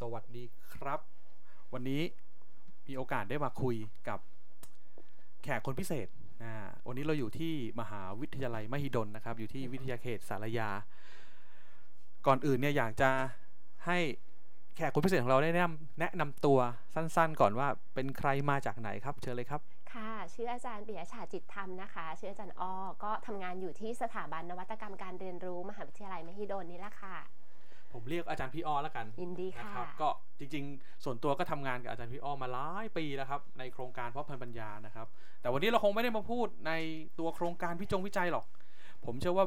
สวัสดีครับ วันนี้มีโอกาสได้มาคุยกับแขกคนพิเศษอ่าวันนี้เราอยู่ที่มหาวิทยาลัยมหิดลนะครับ อยู่ที่วิทยาเขตสารยา ก่อนอื่นเนี่ยอยากจะให้แขกคนพิเศษของเราได้แนะนำแนะนำตัวสั้นๆ ก่อนว่าเป็นใครมาจากไหนครับ เชิญเลยครับ ค่ะ ชื่ออาจารย์ปิยชาจิตธรรมนะคะ ชื่ออาจารย์อ้อก็ทำงานอยู่ที่สถาบันนวัตกรรมการเรียนรู้ มหาวิทยาลัยมหิดลนี่แหละค่ะ ผมเรียกอาจารย์พี่อ้อแล้วกันยินดีนะค่ะครับก็จริงๆ ส่วนตัวก็ทำงานกับอาจารย์พี่อ้อมาหลายปีแล้วครับในโครงการเพาะพันธุ์ปัญญานะครับ แต่วันนี้เราคงไม่ได้มาพูดในตัวโครงการวิจงวิจัยหรอก ผมเชื่อว่า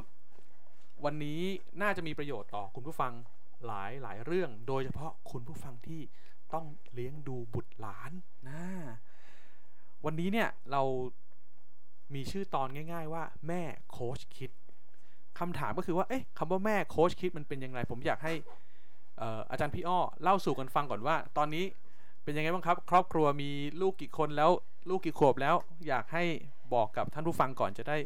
วันนี้น่าจะมีประโยชน์ต่อคุณผู้ฟังหลายหลายเรื่อง โดยเฉพาะคุณผู้ฟังที่ต้องเลี้ยงดูบุตรหลานนะวันนี้เนี่ยเรามีชื่อตอนง่าย ๆ ว่าแม่โค้ชคิด คำถามก็คือว่าเอ๊ะคำว่าแม่โค้ชคิดมันเป็นยังไง ผมอยากให้อออาจารย์พี่อ้อเล่าสู่กันฟังก่อนว่า ตอนนี้เป็นยังไงบ้างครับ ครอบครัวมีลูกกี่คนแล้วลูกกี่ขวบแล้ว อยากให้บอกกับท่านผู้ฟังก่อนจะได้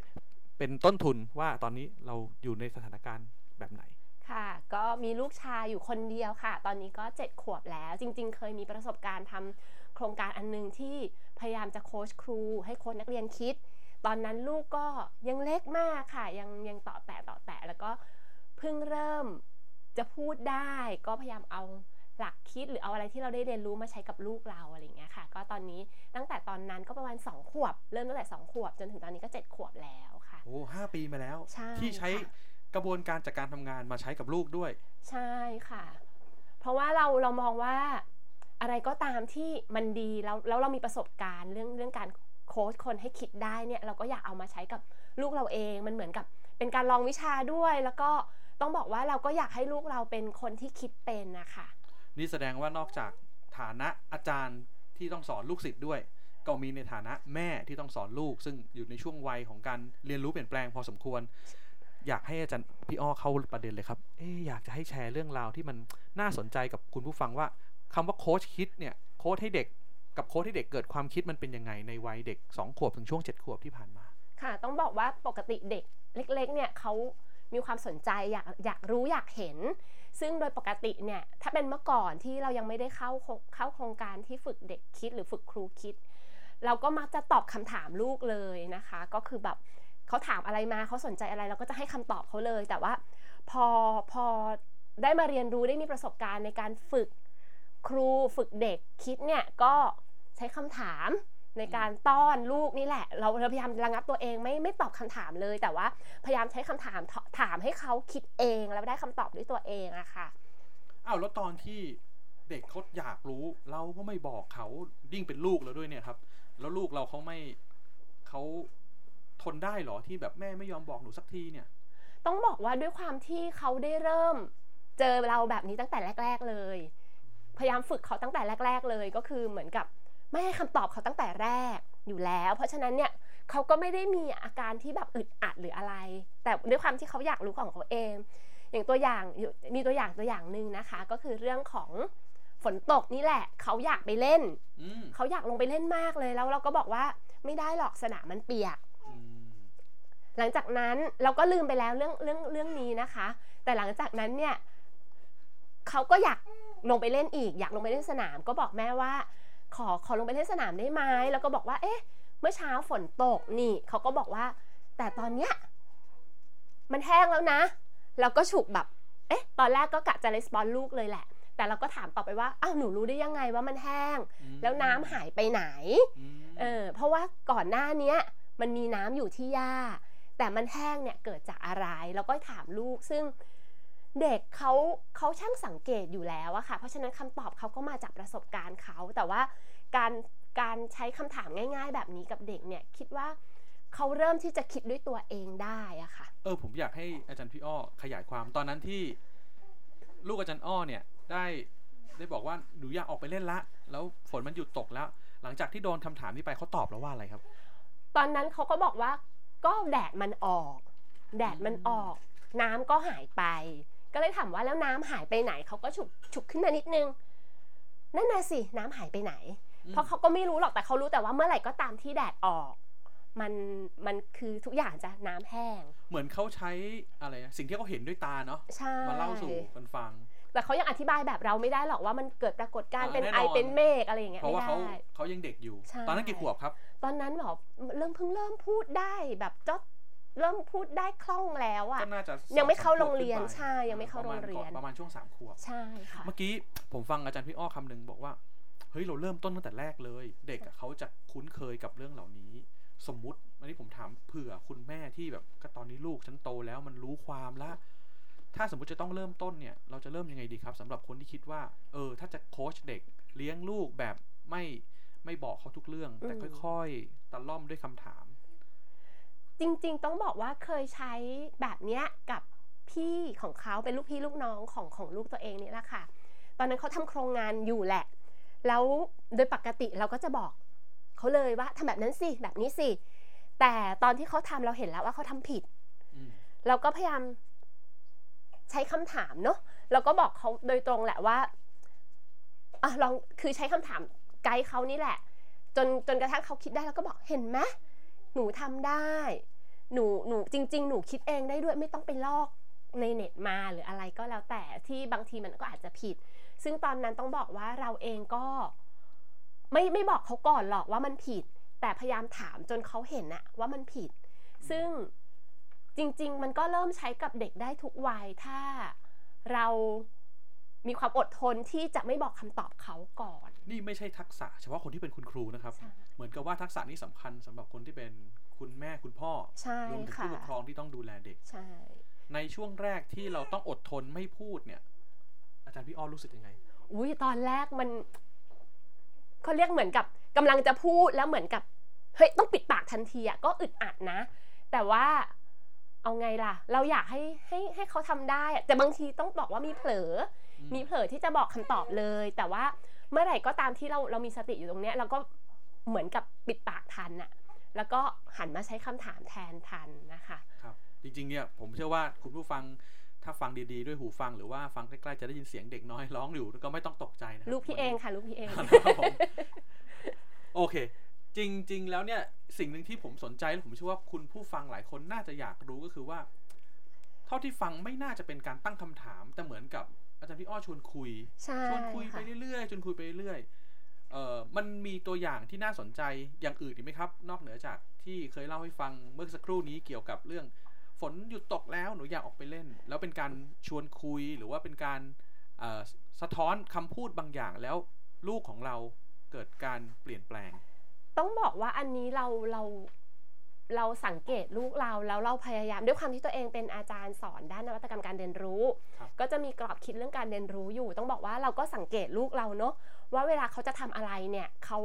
เป็นต้นทุนว่าตอนนี้เราอยู่ในสถานการณ์แบบไหนค่ะ ก็มีลูกชายอยู่คนเดียวค่ะ ตอนนี้ก็ 7 ขวบแล้ว จริง ๆ เคยมีประสบการณ์ทำโครงการอันหนึงที่พยายามจะโค้ชครู ให้โค้ชนักเรียนคิด ตอนนั้นลูกก็ยังเล็กมากค่ะ ยังยังต่อแตะต่อแตะแล้วก็เพิ่งเริ่มจะพูดได้ ก็พยายามเอาหลักคิดหรือเอาอะไรที่เราได้เรียนรู้มาใช้กับลูกเราอะไรอย่างเงี้ยค่ะ ก็ตอนนี้ตั้งแต่ตอนนั้นก็ประมาณ 2 ขวบ เริ่มตั้งแต่ 2 ขวบ จนถึงตอนนี้ก็ 7 ขวบแล้วค่ะโอ้ห้าปีมาแล้วใช่ที่ใช้ค่ะกระบวนการจากการทำงานมาใช้กับลูกด้วย ใช่ค่ะ เพราะว่าเราเรามองว่าอะไรก็ตามที่มันดีแล้วแล้วเรามีประสบการณ์เรื่องเรื่องการ โค้ชคนให้คิดได้เนี่ยเราก็อยากเอามาใช้กับลูกเราเอง มันเหมือนกับเป็นการลองวิชาด้วย แล้วก็ต้องบอกว่าเราก็อยากให้ลูกเราเป็นคนที่คิดเป็นนะคะนี่แสดงว่านอกจากฐานะอาจารย์ที่ต้องสอนลูกศิษย์ด้วย ก็มีในฐานะแม่ที่ต้องสอนลูก ซึ่งอยู่ในช่วงวัยของการเรียนรู้เปลี่ยนแปลงพอสมควร อยากให้อาจารย์พี่อ้อเข้าประเด็นเลยครับเอ๊อยากจะให้แชร์เรื่องราวที่มันน่าสนใจกับคุณผู้ฟังว่าคำว่าโค้ชคิดเนี่ยโค้ชให้เด็ก กับโค้ชให้เด็กเกิดความคิดมันเป็นยังไงในวัยเด็ก 2 ขวบถึงช่วง 7 ขวบที่ผ่านมา ค่ะ ต้องบอกว่าปกติเด็กเล็ก ๆ เนี่ยเขามีความสนใจอยากอยากรู้อยากเห็น ซึ่งโดยปกติเนี่ยถ้าเป็นเมื่อก่อนที่เรายังไม่ได้เข้าเข้าโครงการที่ฝึกเด็กคิดหรือฝึกครูคิด เราก็มักจะตอบคำถามลูกเลยนะคะ ก็คือแบบเขาถามอะไรมาเขาสนใจอะไรเราก็จะให้คำตอบเขาเลย แต่ว่าพอพอได้มาเรียนรู้ได้มีประสบการณ์ในการฝึก รูฝึกเด็กคิดเนี่ยก็ใช้คำถามในการต้อนลูกนี่แหละ เราเราพยายามระงับตัวเองไม่ไม่ตอบคำถามเลย แต่ว่าพยายามใช้คำถามถถามให้เขาคิดเองแล้วได้คำตอบด้วยตัวเองอะค่ะอ้าวแล้วตอนที่เด็กเขาอยากรู้เราก็ไม่บอกเขายิ่งเป็นลูกแล้วด้วยเนี่ยครับ แล้วลูกเราเขาไม่เขาทนได้เหรอที่แบบแม่ไม่ยอมบอกหนูสักทีเนี่ย ต้องบอกว่าด้วยความที่เขาได้เริ่ม เจอเราแบบนี้ตั้งแต่แรก ๆเลย พยายามฝึกเขาตั้งแต่แรก ๆ เลยก็คือเหมือนกับไม่ให้คำตอบเขาตั้งแต่แรกอยู่แล้ว เพราะฉะนั้นเนี่ยเขาก็ไม่ได้มีอาการที่แบบอึดอัดหรืออะไร แต่ด้วยความที่เขาอยากรู้ของเขาเอง อย่างตัวอย่างมีตัวอย่างตัวอย่างหนึ่งนะคะ ก็คือเรื่องของฝนตกนี่แหละ เขาอยากไปเล่นอืมเขาอยากลงไปเล่นมากเลยแล้ว เราก็บอกว่าไม่ได้หรอกสนามมันเปียกอืมหลังจากนั้นเราก็ลืมไปแล้วเรื่องเรื่องเรื่องนี้นะคะ แต่หลังจากนั้นเนี่ยเขาก็อยาก ลงไปเล่นอีก อยากลงไปเล่นสนาม ก็บอกแม่ว่า ขอขอลงไปเล่นสนามได้ไหมแล้วก็บอกว่า เอ๊ะ เมื่อเช้าฝนตกนี่เขาก็บอกว่า แต่ตอนเนี้ยมันแห้งแล้วนะ เราก็ฉุกแบบ เอ๊ะ ตอนแรกก็กะจะレスปอนลูกเลยแหละ แต่เราก็ถามต่อไปว่า อ้าว หนูรู้ได้ยังไงว่ามันแห้งอืมแล้วน้ำหายไปไหนอืมเออ เพราะว่าก่อนหน้าเนี้ยมันมีน้ำอยู่ที่หญ้า แต่มันแห้งเนี่ยเกิดจากอะไรแล้วก็ถามลูก ซึ่ง เด็กเขาเขาช่างสังเกตอยู่แล้วอะค่ะ เพราะฉะนั้นคำตอบเขาก็มาจากประสบการณ์เขา แต่ว่าการการใช้คำถามง่าย ๆ แบบนี้กับเด็กเนี่ยคิดว่าเขาเริ่มที่จะคิดด้วยตัวเองได้อะค่ะ เออผมอยากให้อาจารย์พี่อ้อขยายความตอนนั้นที่ ลูกอาจารย์อ้อเนี่ยได้ได้บอกว่าหนูอยากออกไปเล่นละ แล้วฝนมันหยุดตกแล้ว หลังจากที่โดนคำถามนี้ไปเขาตอบแล้วว่าอะไรครับ ตอนนั้นเขาก็บอกว่าก็แดดมันออก แดดมันออก น้ำก็หายไป ก็เลยถามว่าแล้วน้ำหายไปไหนเขาก็ฉุกฉุกขึ้นมานิดนึงนั่นน่ะสิน้ำหายไปไหนอืมเพราะเขาก็ไม่รู้หรอกแต่เขารู้แต่ว่าเมื่อไหร่ก็ตามที่แดดออก มันมันคือทุกอย่างจะน้ำแห้ง เหมือนเขาใช้อะไรนะสิ่งที่เขาเห็นด้วยตาเนาะใช่มาเล่าสู่กันฟังแต่เขายังอธิบายแบบเราไม่ได้หรอกว่ามันเกิดปรากฏการณ์อ่าเป็นแน่ไอนอนเป็นเมฆอะไรอย่างเงี้ยเพราะไม่ว่าเขาได้เขายังเด็กอยู่ใช่ตอนนั้นกี่ขวบครับ ตอนนั้นบอกเริ่มเพิ่งเริ่มพูดได้แบบจด เริ่มพูดได้คล่องแล้วอะก็น่าจะยังไม่เข้าสอสโรงเรียนขวบขึ้ไปใช่ยังไม่เข้าประณโรงเรียนก่อประมาณช่วงสามขวบใช่ค่ะเมื่อกี้ผมฟังอาจารย์พี่อ้อคำหนึ่งบอกว่าเฮ้ยเราเริ่มต้นตั้งแต่แรกเลย เด็กอะเขาจะคุ้นเคยกับเรื่องเหล่านี้ สมมุติอันนี้ผมถามเผื่อคุณแม่ที่แบบก็ตอนนี้ลูกฉันโตแล้วมันรู้ความละถ้าสมมติจะต้องเริ่มต้นเนี่ย เราจะเริ่มยังไงดีครับสำหรับคนที่คิดว่า เออ ถ้าจะโค้ชเด็กเลี้ยงลูกแบบไม่ไม่บอกเขาทุกเรื่อง แต่อืมค่อย ๆตะล่อมด้วยคำถาม จริงๆ ต้องบอกว่าเคยใช้แบบเนี้ยกับพี่ของเขาเป็นลูกพี่ลูกน้องของของลูกตัวเองนี่แหละค่ะ ตอนนั้นเขาทำโครงงานอยู่แหละ แล้วโดยปกติเราก็จะบอกเขาเลยว่าทำแบบนั้นสิแบบนี้สิ แต่ตอนที่เขาทำเราเห็นแล้วว่าเขาทำผิดอืมเราก็พยายามใช้คำถามเนาะเราก็บอกเขาโดยตรงแหละว่าอะลองคือใช้คำถามไกด์เขานี่แหละ จนจนกระทั่งเขาคิดได้แล้วก็บอกเห็นไหมหนูทำได้ หนูหนูจริง ๆ หนูคิดเองได้ด้วยไม่ต้องไปลอกในเน็ตมาหรืออะไรก็แล้วแต่ที่บางทีมันก็อาจจะผิด ซึ่งตอนนั้นต้องบอกว่าเราเองก็ไม่ไม่บอกเขาก่อนหรอกว่ามันผิด แต่พยายามถามจนเขาเห็นอะว่ามันผิด ซึ่งจริง ๆ มันก็เริ่มใช้กับเด็กได้ทุกวัยถ้าเรามีความอดทนที่จะไม่บอกคำตอบเขาก่อน นี่ไม่ใช่ทักษะ เฉพาะคนที่เป็นคุณครูนะครับใช่เหมือนกับว่าทักษะนี้สำคัญสำหรับคนที่เป็น คุณแม่คุณพ่อใช่รวมถึงค่ะผู้ปกครองที่ต้องดูแลเด็กใช่ในช่วงแรกที่เราต้องอดทนไม่พูดเนี่ย อาจารย์พี่อ้อรู้สึกยังไง อุ้ยตอนแรกมันเขาเรียกเหมือนกับกำลังจะพูดแล้วเหมือนกับเฮ้ยต้องปิดปากทันทีอะก็อึดอัดนะ แต่ว่าเอาไงล่ะ เราอยากให้ให้ให้เขาทำได้อะแต่บางทีต้องบอกว่ามีเผลออืมมีเผลอที่จะบอกคำตอบเลย แต่ว่าเมื่อไหร่ก็ตามที่เราเรามีสติอยู่ตรงเนี้ยเราก็เหมือนกับปิดปากทันอะ แล้วก็หันมาใช้คำถามแทนทันนะคะครับจริงๆเนี่ยผมเชื่อว่าคุณผู้ฟังถ้าฟังดีๆด้วยหูฟังหรือว่าฟังใกล้ๆจะได้ยินเสียงเด็กน้อยร้องอยู่ก็ไม่ต้องตกใจนะครับลูกพี่เองค่ะลูกพี่เองครับผมโอเค จริง ๆ แล้วเนี่ยสิ่งหนึ่งที่ผมสนใจและผมเชื่อว่าคุณผู้ฟังหลายคนน่าจะอยากรู้ก็คือว่า เท่าที่ฟังไม่น่าจะเป็นการตั้งคำถามแต่เหมือนกับอาจารย์พี่อ้อชวนคุยใช่ชวนคุยไปค่ะเรื่อยๆชวนคุยไปเรื่อยๆ เอ่อมันมีตัวอย่างที่น่าสนใจอย่างอื่นอีกไหมครับ นอกเหนือจากที่เคยเล่าให้ฟังเมื่อสักครู่นี้เกี่ยวกับเรื่อง ฝนหยุดตกแล้วหนูอยากออกไปเล่น แล้วเป็นการชวนคุยหรือว่าเป็นการสะท้อนคำพูดบางอย่างแล้วลูกของเราเกิดการเปลี่ยนแปลง ต้องบอกว่าอันนี้เราเรา เราสังเกตลูกเราแล้วเราพยายามด้วยความที่ตัวเองเป็นอาจารย์สอนด้านนวัตกรรมการเรียนรู้ครับก็จะมีกรอบคิดเรื่องการเรียนรู้อยู่ ต้องบอกว่าเราก็สังเกตลูกเราเนอะว่าเวลาเขาจะทำอะไรเนี่ยเขา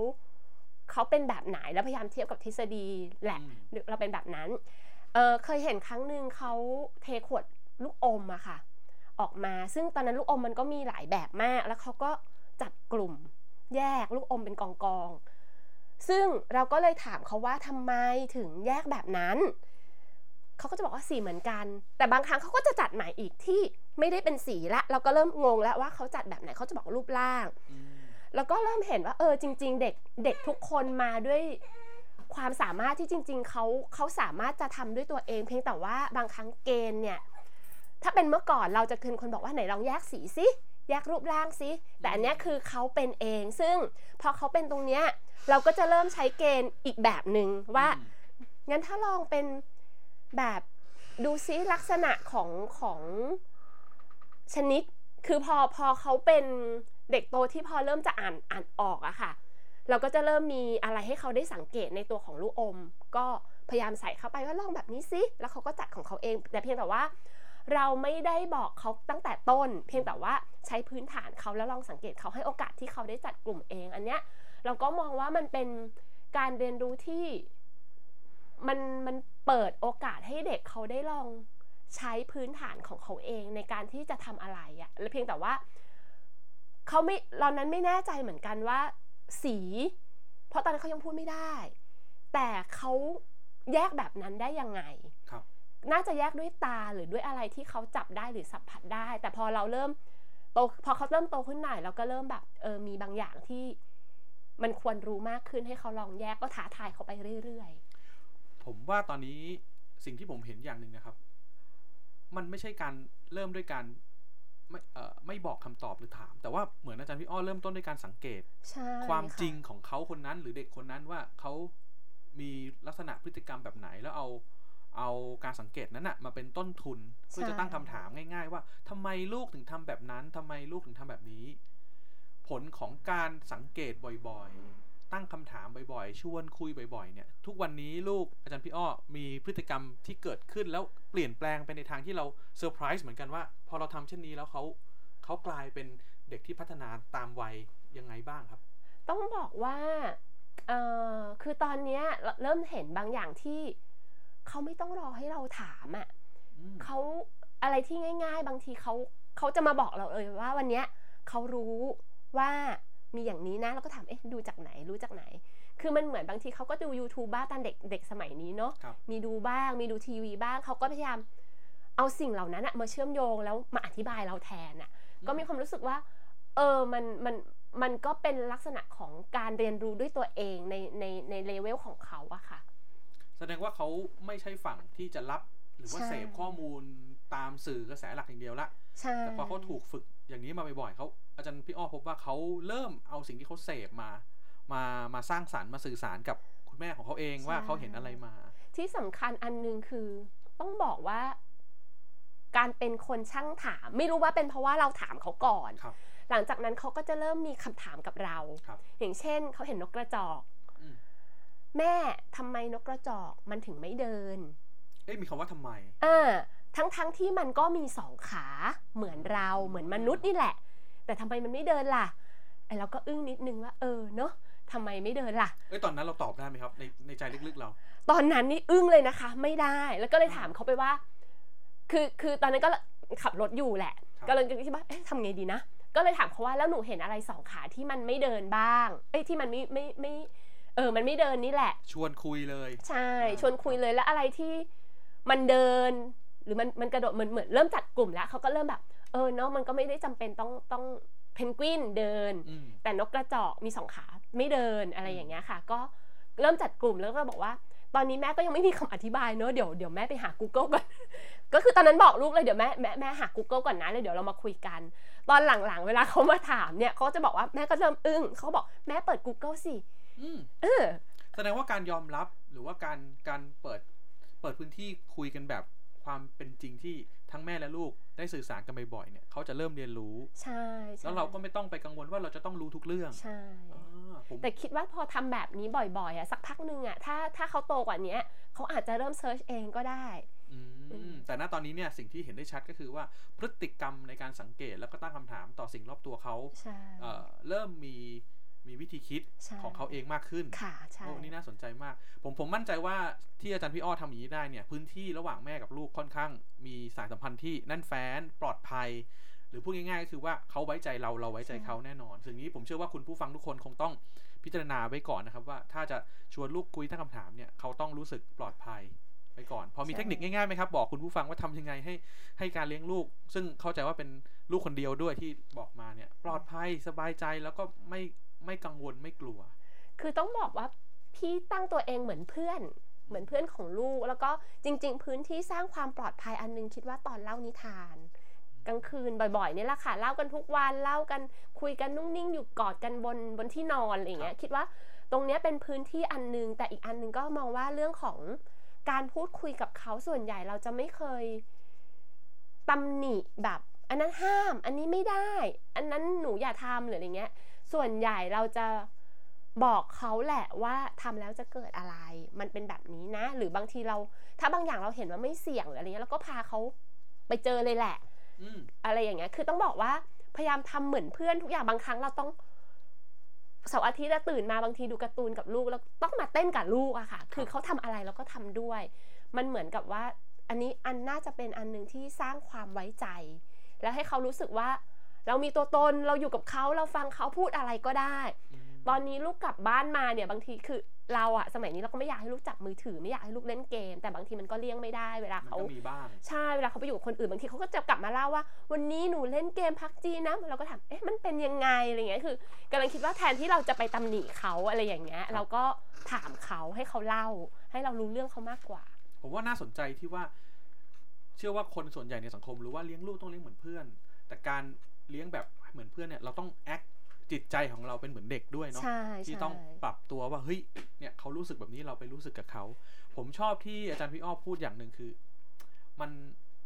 เขาเป็นแบบไหนแล้วพยายามเทียบกับทฤษฎีแหละอืมเราเป็นแบบนั้นเออเคยเห็นครั้งหนึ่งเขาเทขวดลูกอมอะค่ะ ออกมาซึ่งตอนนั้นลูกอมมันก็มีหลายแบบมาก แล้วเขาก็จัดกลุ่มแยกลูกอมเป็นกองกองๆ ซึ่งเราก็เลยถามเขาว่าทำไมถึงแยกแบบนั้นเขาก็จะบอกว่าสีเหมือนกัน แต่บางครั้งเขาก็จะจัดใหม่อีกที่ไม่ได้เป็นสีละ เราก็เริ่มงงแล้วว่าเขาจัดแบบไหนเขาจะบอกรูปร่าง แล้วก็เริ่มเห็นว่าเออจริง ๆ เด็กเด็กทุกคนมาด้วยความสามารถที่จริง ๆเขาเขาสามารถจะทำด้วยตัวเอง เพียงแต่ว่าบางครั้งเกณฑ์เนี่ยถ้าเป็นเมื่อก่อนเราจะคืนคนบอกว่าไหนลองแยกสีสิแยกรูปร่างสิแต่อันนี้คือเขาเป็นเอง ซึ่งพอเขาเป็นตรงเนี้ย เราก็จะเริ่มใช้เกณฑ์อีกแบบหนึ่งว่างั้นถ้าลองเป็นแบบดูซิลักษณะของของชนิด คือพอพอเขาเป็นเด็กโตที่พอเริ่มจะอ่านอ่านออกอะค่ะ เราก็จะเริ่มมีอะไรให้เขาได้สังเกตในตัวของลูกอม ก็พยายามใส่เข้าไปว่าลองแบบนี้สิแล้วเขาก็จัดของเขาเอง แต่เพียงแต่ว่า เราไม่ได้บอกเขาตั้งแต่ต้น เพียงแต่ว่าใช้พื้นฐานเขาแล้วลองสังเกตเขาให้โอกาสที่เขาได้จัดกลุ่มเอง อันเนี้ย เราก็มองว่ามันเป็นการเรียนรู้ที่มันมันเปิดโอกาสให้เด็กเขาได้ลองใช้พื้นฐานของเขาเองในการที่จะทำอะไรอะแล้วเพียงแต่ว่าเขาไม่ตอนนั้นไม่แน่ใจเหมือนกันว่า สี เพราะตอนนั้นเขายังพูดไม่ได้ แต่เขาแยกแบบนั้นได้ยังไงครับ น่าจะแยกด้วยตาหรือด้วยอะไรที่เขาจับได้หรือสัมผัสได้ แต่พอเราเริ่มโตพอเขาเริ่มโตขึ้นหน่อยเราก็เริ่มแบบเออมีบางอย่างที่ มันควรรู้มากขึ้นให้เขาลองแยกก็ท้าทายเขาไปเรื่อยผมว่าตอนนี้สิ่งที่ผมเห็นอย่างหนึ่งนะครับ มันไม่ใช่การเริ่มด้วยการไม่เอ่อไม่บอกคำตอบหรือถาม แต่ว่าเหมือนอาจารย์พี่อ้อเริ่มต้นด้วยการสังเกตใช่ความะจริงของเขาคนนั้นหรือเด็กคนนั้นว่าเขามีลักษณะพฤติกรรมแบบไหนแล้วเอาเอาการสังเกตนั้นนะมาเป็นต้นทุนเพื่อจะตั้งคำถามง่าย ๆ ว่าทำไมลูกถึงทำแบบนั้นทำไมลูกถึงทำแบบนี้ ผลของการสังเกตบ่อยๆ ตั้งคำถามบ่อยๆ ชวนคุยบ่อยๆ เนี่ย ทุกวันนี้ลูกอาจารย์พี่อ้อมีพฤติกรรมที่เกิดขึ้นแล้วเปลี่ยนแปลงไปในทางที่เราเซอร์ไพรส์เหมือนกันว่า พอเราทำเช่นนี้แล้วเขาเขากลายเป็นเด็กที่พัฒนาตามวัยยังไงบ้างครับ ต้องบอกว่าเออคือตอนเนี้ยเราเริ่มเห็นบางอย่างที่เขาไม่ต้องรอให้เราถามอะ่ะอืมเขาอะไรที่ง่าย ๆ บางทีเขาเขาจะมาบอกเราเลยว่าวันเนี้ยเขารู้ ว่ามีอย่างนี้นะ แล้วก็ถามเอ๊ะดูจากไหนรู้จากไหน คือมันเหมือนบางทีเขาก็ดู YouTube บ้างตอนเด็กเด็กสมัยนี้เนาะครับมีดูบ้างมีดูทีวีบ้างเขาก็พยายามเอาสิ่งเหล่านั้นอะมาเชื่อมโยงแล้วมาอธิบายเราแทนอะก็มีความรู้สึกว่า เออมันมันมันก็เป็นลักษณะของการเรียนรู้ด้วยตัวเองในในในเลเวลของเขาอะค่ะ แสดงว่าเขาไม่ใช่ฝั่งที่จะรับหรือว่าใช่เสพข้อมูลตามสื่อกระแสหลักอย่างเดียวละใช่แต่พอเขาถูกฝึกอย่างนี้มาบ่อยๆเขา อาจารย์พี่อ้อพบว่าเขาเริ่มเอาสิ่งที่เขาเสพมามามาสร้างสารรค์มาสื่อสารกับคุณแม่ของเขาเองว่าเขาเห็นอะไรมา ที่สำคัญอันหนึงคือต้องบอกว่า การเป็นคนช่างถาม ไม่รู้ว่าเป็นเพราะว่าเราถามเขาก่อนครับหลังจากนั้นเขาก็จะเริ่มมีคำถามกับเราครับอย่างเช่นเขาเห็นนกกระจอกอืมแม่ทำไมนกกระจอกมันถึงไม่เดิน เอ๊ะมีคำว่าทำไมอ่าทั้งทั้งที่มันก็มีสองขาเหมือนเราเหมือนมนุษย์นี่แหละ แต่ทำไมมันไม่เดินล่ะไอเราก็อึ้งนิดนึงว่าเออเนาะทำไมไม่เดินล่ะเอ้ยตอนนั้นเราตอบได้ไหมครับในในใจลึกๆเรา ตอนนั้นนี่อึ้งเลยนะคะ ไม่ได้แล้วก็เลยถามเขาไปว่า คือคือตอนนั้นก็ขับรถอยู่แหละครับก็เลยคิดว่าเอ๊ะทำไงดีนะก็เลยถามเขาว่าแล้วหนูเห็นอะไรสองขาที่มันไม่เดินบ้าง เอ้ยที่มันไม่ไม่ไม่เออ มันไม่เดินนี่แหละ ชวนคุยเลย ใช่อ่าชวนคุยเลยแล้วอะไรที่มันเดิน หรือมันมันกระโดดเหมือนเหมือนเริ่มจัดกลุ่มแล้วเขาก็เริ่มแบบเออเนาะมันก็ไม่ได้จำเป็นต้องต้องเพนกวินเดินอืมแต่นกกระจอกมีสองขาไม่เดินอะไรอย่างเงี้ยค่ะ ก็เริ่มจัดกลุ่มแล้วก็บอกว่า ตอนนี้แม่ก็ยังไม่มีคำอธิบายเนอะเดี๋ยวเดี๋ยวแม่ไปหา Google ก่อน ก็คือตอนนั้นบอกลูกเลยเดี๋ยวแม่แม่แม่หา Google ก่อนนะเลยเดี๋ยวเรามาคุยกัน ตอนหลังๆ เวลาเขามาถามเนี่ยเขาจะบอกว่าแม่ก็เริ่มอึ้งเขาบอกแม่เปิด Google สิอืมเออแสดงว่าการยอมรับหรือว่าการการเปิดเปิดพื้นที่คุยกันแบบความเป็นจริงที่ ทั้งแม่และลูกได้สื่อสารกันบ่อยๆเนี่ยเขาจะเริ่มเรียนรู้ ใช่ใช่แล้วเราก็ไม่ต้องไปกังวลว่าเราจะต้องรู้ทุกเรื่อง ใช่อ่าผมแต่คิดว่าพอทำแบบนี้บ่อยๆอะสักพักหนึ่งอะถ้าถ้าเขาโตกว่านี้เขาอาจจะเริ่มเซิร์ชเองก็ได้อืมอืมแต่ณตอนนี้เนี่ยสิ่งที่เห็นได้ชัดก็คือว่าพฤติกรรมในการสังเกตแล้วก็ตั้งคำถามต่อสิ่งรอบตัวเขาใช่เอ่อเริ่มมี มีวิธีคิดใช่ของเขาเองมากขึ้นค่ะใช่โอ้นี่น่าสนใจมาก ผมผมมั่นใจว่าที่อาจารย์พี่อ้อทำอย่างนี้ได้เนี่ย พื้นที่ระหว่างแม่กับลูกค่อนข้าง มีสายสัมพันธ์ที่แน่นแฟ้นปลอดภัย หรือพูดง่ายๆก็คือว่าเขาไว้ใจเราเราไว้ใจเขาแน่นอนสิ่งนี้ผมเชื่อว่าคุณผู้ฟังทุกคนคงต้องพิจารณาไว้ก่อนนะครับว่าถ้าจะชวนลูกคุยตั้งคำถามเนี่ยเขาต้องรู้สึกปลอดภัยไว้ก่อน พอมีเทคนิคง่ายๆไหมครับ บอกคุณผู้ฟังว่าทำยังไงให้ให้การเลี้ยงลูก ซึ่งเข้าใจว่าเป็นลูกคนเดียวด้วยที่บอกมาเนี่ย ปลอดภัยสบายใจแล้วก็ไม่ ไม่กังวลไม่กลัว คือต้องบอกว่าพี่ตั้งตัวเองเหมือนเพื่อน เหมือนเพื่อนของลูก แล้วก็จริง ๆ พื้นที่สร้างความปลอดภัยอันนึงคิดว่าตอนเล่านิทานกลางคืนบ่อยๆนี่แหละค่ะเล่ากันทุกวันเล่ากันคุยกันนุ่งนิ่งอยู่กอดกันบนบนที่นอนอะไรอย่างเงี้ยคิดว่าตรงเนี้ยเป็นพื้นที่อันนึง แต่อีกอันนึงก็มองว่าเรื่องของการพูดคุยกับเขาส่วนใหญ่เราจะไม่เคยตำหนิแบบ อันนั้นห้าม อันนี้ไม่ได้ อันนั้นหนูอย่าทำหรืออะไรเงี้ย ส่วนใหญ่เราจะบอกเขาแหละว่าทำแล้วจะเกิดอะไร มันเป็นแบบนี้นะ หรือบางทีเรา ถ้าบางอย่างเราเห็นว่าไม่เสี่ยงหรืออะไรเงี้ยเราก็พาเขาไปเจอเลยแหละอืมอะไรอย่างเงี้ย คือต้องบอกว่าพยายามทำเหมือนเพื่อนทุกอย่างบางครั้งเราต้องเสาร์อาทิตย์อะตื่นมาบางทีดูการ์ตูนกับลูกแล้วต้องมาเต้นกับลูกอะค่ะ คือเขาทำอะไรเราก็ทำด้วย มันเหมือนกับว่า อันนี้อันน่าจะเป็นอันหนึ่งที่สร้างความไว้ใจ แล้วให้เขารู้สึกว่า เรามีตัวตนเราอยู่กับเขาเราฟังเขาพูดอะไรก็ได้อืมตอนนี้ลูกกลับบ้านมาเนี่ยบางทีคือเราอะสมัยนี้เราก็ไม่อยากให้ลูกจับมือถือไม่อยากให้ลูกเล่นเกม แต่บางทีมันก็เลี่ยงไม่ได้เวลามันเขาก็มีบ้างใช่เวลาเขาไปอยู่กับคนอื่นบางทีเขาก็จะกลับมาเล่าว่า วันนี้หนูเล่นเกมพักจีนะเราก็ถามเอ๊ะมันเป็นยังไงอะไรเงี้ยคือกำลังคิดว่าแทนที่เราจะไปตำหนิเขาอะไรอย่างเงี้ยเราก็ถามเขาให้เขาเล่า ให้เรารู้เรื่องเขามากกว่า ผมว่าน่าสนใจที่ว่า เชื่อว่าคนส่วนใหญ่ในสังคมรู้ว่าเลี้ยงลูกต้องเลี้ยงเหมือนเพื่อน แต่การ เลี้ยงแบบเหมือนเพื่อนเนี่ยเราต้องแอคจิตใจของเราเป็นเหมือนเด็กด้วยเนาะใช่ที่ใช่ต้องปรับตัวว่าเฮ้ยเนี่ยเขารู้สึกแบบนี้เราไปรู้สึกกับเขา ผมชอบที่อาจารย์พี่อ้อพูดอย่างหนึ่งคือ มัน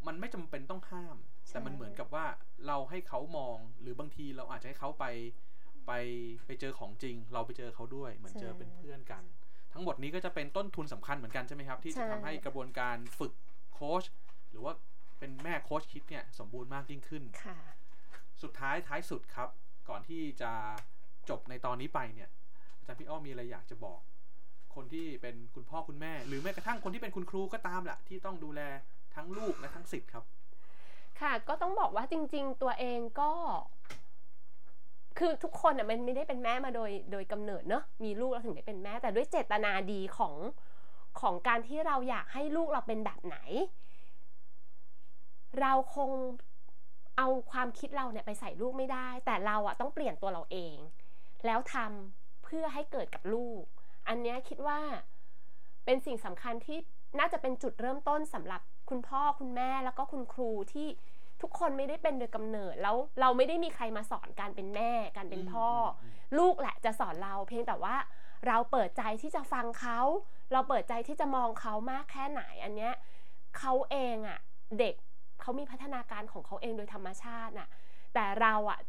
มันไม่จำเป็นต้องห้าม แต่มันเหมือนกับว่าเราให้เขามองหรือบางทีเราอาจจะให้เขาไปไปไปเจอของจริง เราไปเจอเขาด้วย เหมือนเจอเป็นเพื่อนกัน ทั้งหมดนี้ก็จะเป็นต้นทุนสำคัญเหมือนกันใช่ไหมครับ ที่จะทำให้กระบวนการฝึกโค้ชหรือว่าเป็นแม่โค้ชคิดเนี่ยสมบูรณ์มากยิ่งขึ้นค่ะ สุดท้ายท้ายสุดครับ ก่อนที่จะจบในตอนนี้ไปเนี่ยอาจารย์พี่อ้อมีอะไรอยากจะบอก คนที่เป็นคุณพ่อคุณแม่ หรือแม้กระทั่งคนที่เป็นคุณครูก็ตามแหละที่ต้องดูแลทั้งลูกและทั้งสิทธิ์ครับ ค่ะ ก็ต้องบอกว่าจริง ๆ ตัวเองก็ คือทุกคนอะมันไม่ได้เป็นแม่มาโดยโดยกำเนิดเนอะมีลูกเราถึงได้เป็นแม่ แต่ด้วยเจตนาดีของของการที่เราอยากให้ลูกเราเป็นแบบไหน เราคง เอาความคิดเราเนี่ยไปใส่ลูกไม่ได้ แต่เราอะต้องเปลี่ยนตัวเราเอง แล้วทำเพื่อให้เกิดกับลูก อันเนี้ยคิดว่าเป็นสิ่งสำคัญที่น่าจะเป็นจุดเริ่มต้นสำหรับคุณพ่อคุณแม่แล้วก็คุณครูที่ทุกคนไม่ได้เป็นโดยกำเนิดแล้วเราไม่ได้มีใครมาสอนการเป็นแม่การเป็นพ่ออลูกแหละจะสอนเราเพียงแต่ว่า เราเปิดใจที่จะฟังเขา เราเปิดใจที่จะมองเขามากแค่ไหนอันเนี้ยเขาเองอะเด็ก เขามีพัฒนาการของเขาเองโดยธรรมชาติน่ะแต่เราอะ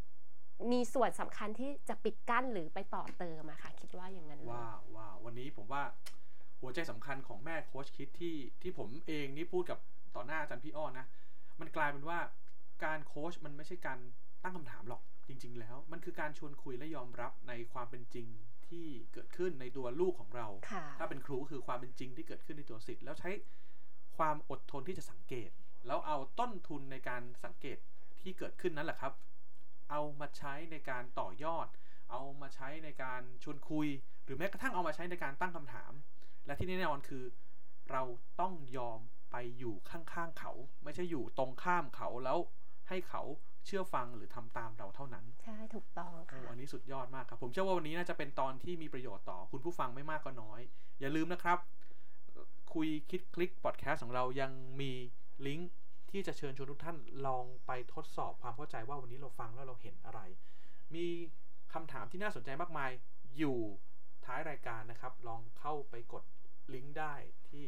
มีส่วนสำคัญที่จะปิดกั้นหรือไปต่อเติมอะค่ะ คิดว่าอย่างนั้นเลยว้าวว้าววันนี้ผมว่าหัวใจสำคัญของแม่โค้ชคิดที่ที่ผมเองนี่พูดกับต่อหน้าอาจารย์พี่อ้อนะ มันกลายเป็นว่าการโค้ชมันไม่ใช่การตั้งคำถามหรอกจริง ๆ แล้ว มันคือการชวนคุยและยอมรับในความเป็นจริงที่เกิดขึ้นในตัวลูกของเราค่ะถ้าเป็นครูก็คือความเป็นจริงที่เกิดขึ้นในตัวสิทธิ์แล้วใช้ความอดทนที่จะสังเกต แล้วเอาต้นทุนในการสังเกตที่เกิดขึ้นนั้นแหละครับ เอามาใช้ในการต่อยอด เอามาใช้ในการชวนคุย หรือแม้กระทั่งเอามาใช้ในการตั้งคำถาม และที่แน่นอนคือ เราต้องยอมไปอยู่ข้างๆเขา ไม่ใช่อยู่ตรงข้ามเขาแล้วให้เขาเชื่อฟังหรือทำตามเราเท่านั้น ใช่ถูกต้องโอ้ค่ะอันนี้สุดยอดมากครับ ผมเชื่อว่าวันนี้น่าจะเป็นตอนที่มีประโยชน์ต่อคุณผู้ฟังไม่มากก็น้อย อย่าลืมนะครับ คุยคิดคลิกพอดแคสต์ของเรายังมี ลิงก์ที่จะเชิญชวนทุกท่านลองไปทดสอบความเข้าใจว่าวันนี้เราฟังแล้วเราเห็นอะไร มีคำถามที่น่าสนใจมากมายอยู่ท้ายรายการนะครับ ลองเข้าไปกดลิงก์ได้ที่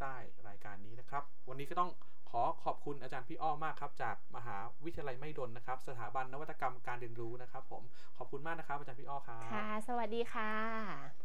ใต้รายการนี้นะครับ วันนี้ก็ต้องขอขอบคุณอาจารย์พี่อ้อมากครับ จากมหาวิทยาลัยไม่ดนนะครับ สถาบันนวัตกรรมการเรียนรู้นะครับ ผมขอบคุณมากนะครับ อาจารย์พี่อ้อครับค่ะ สวัสดีค่ะ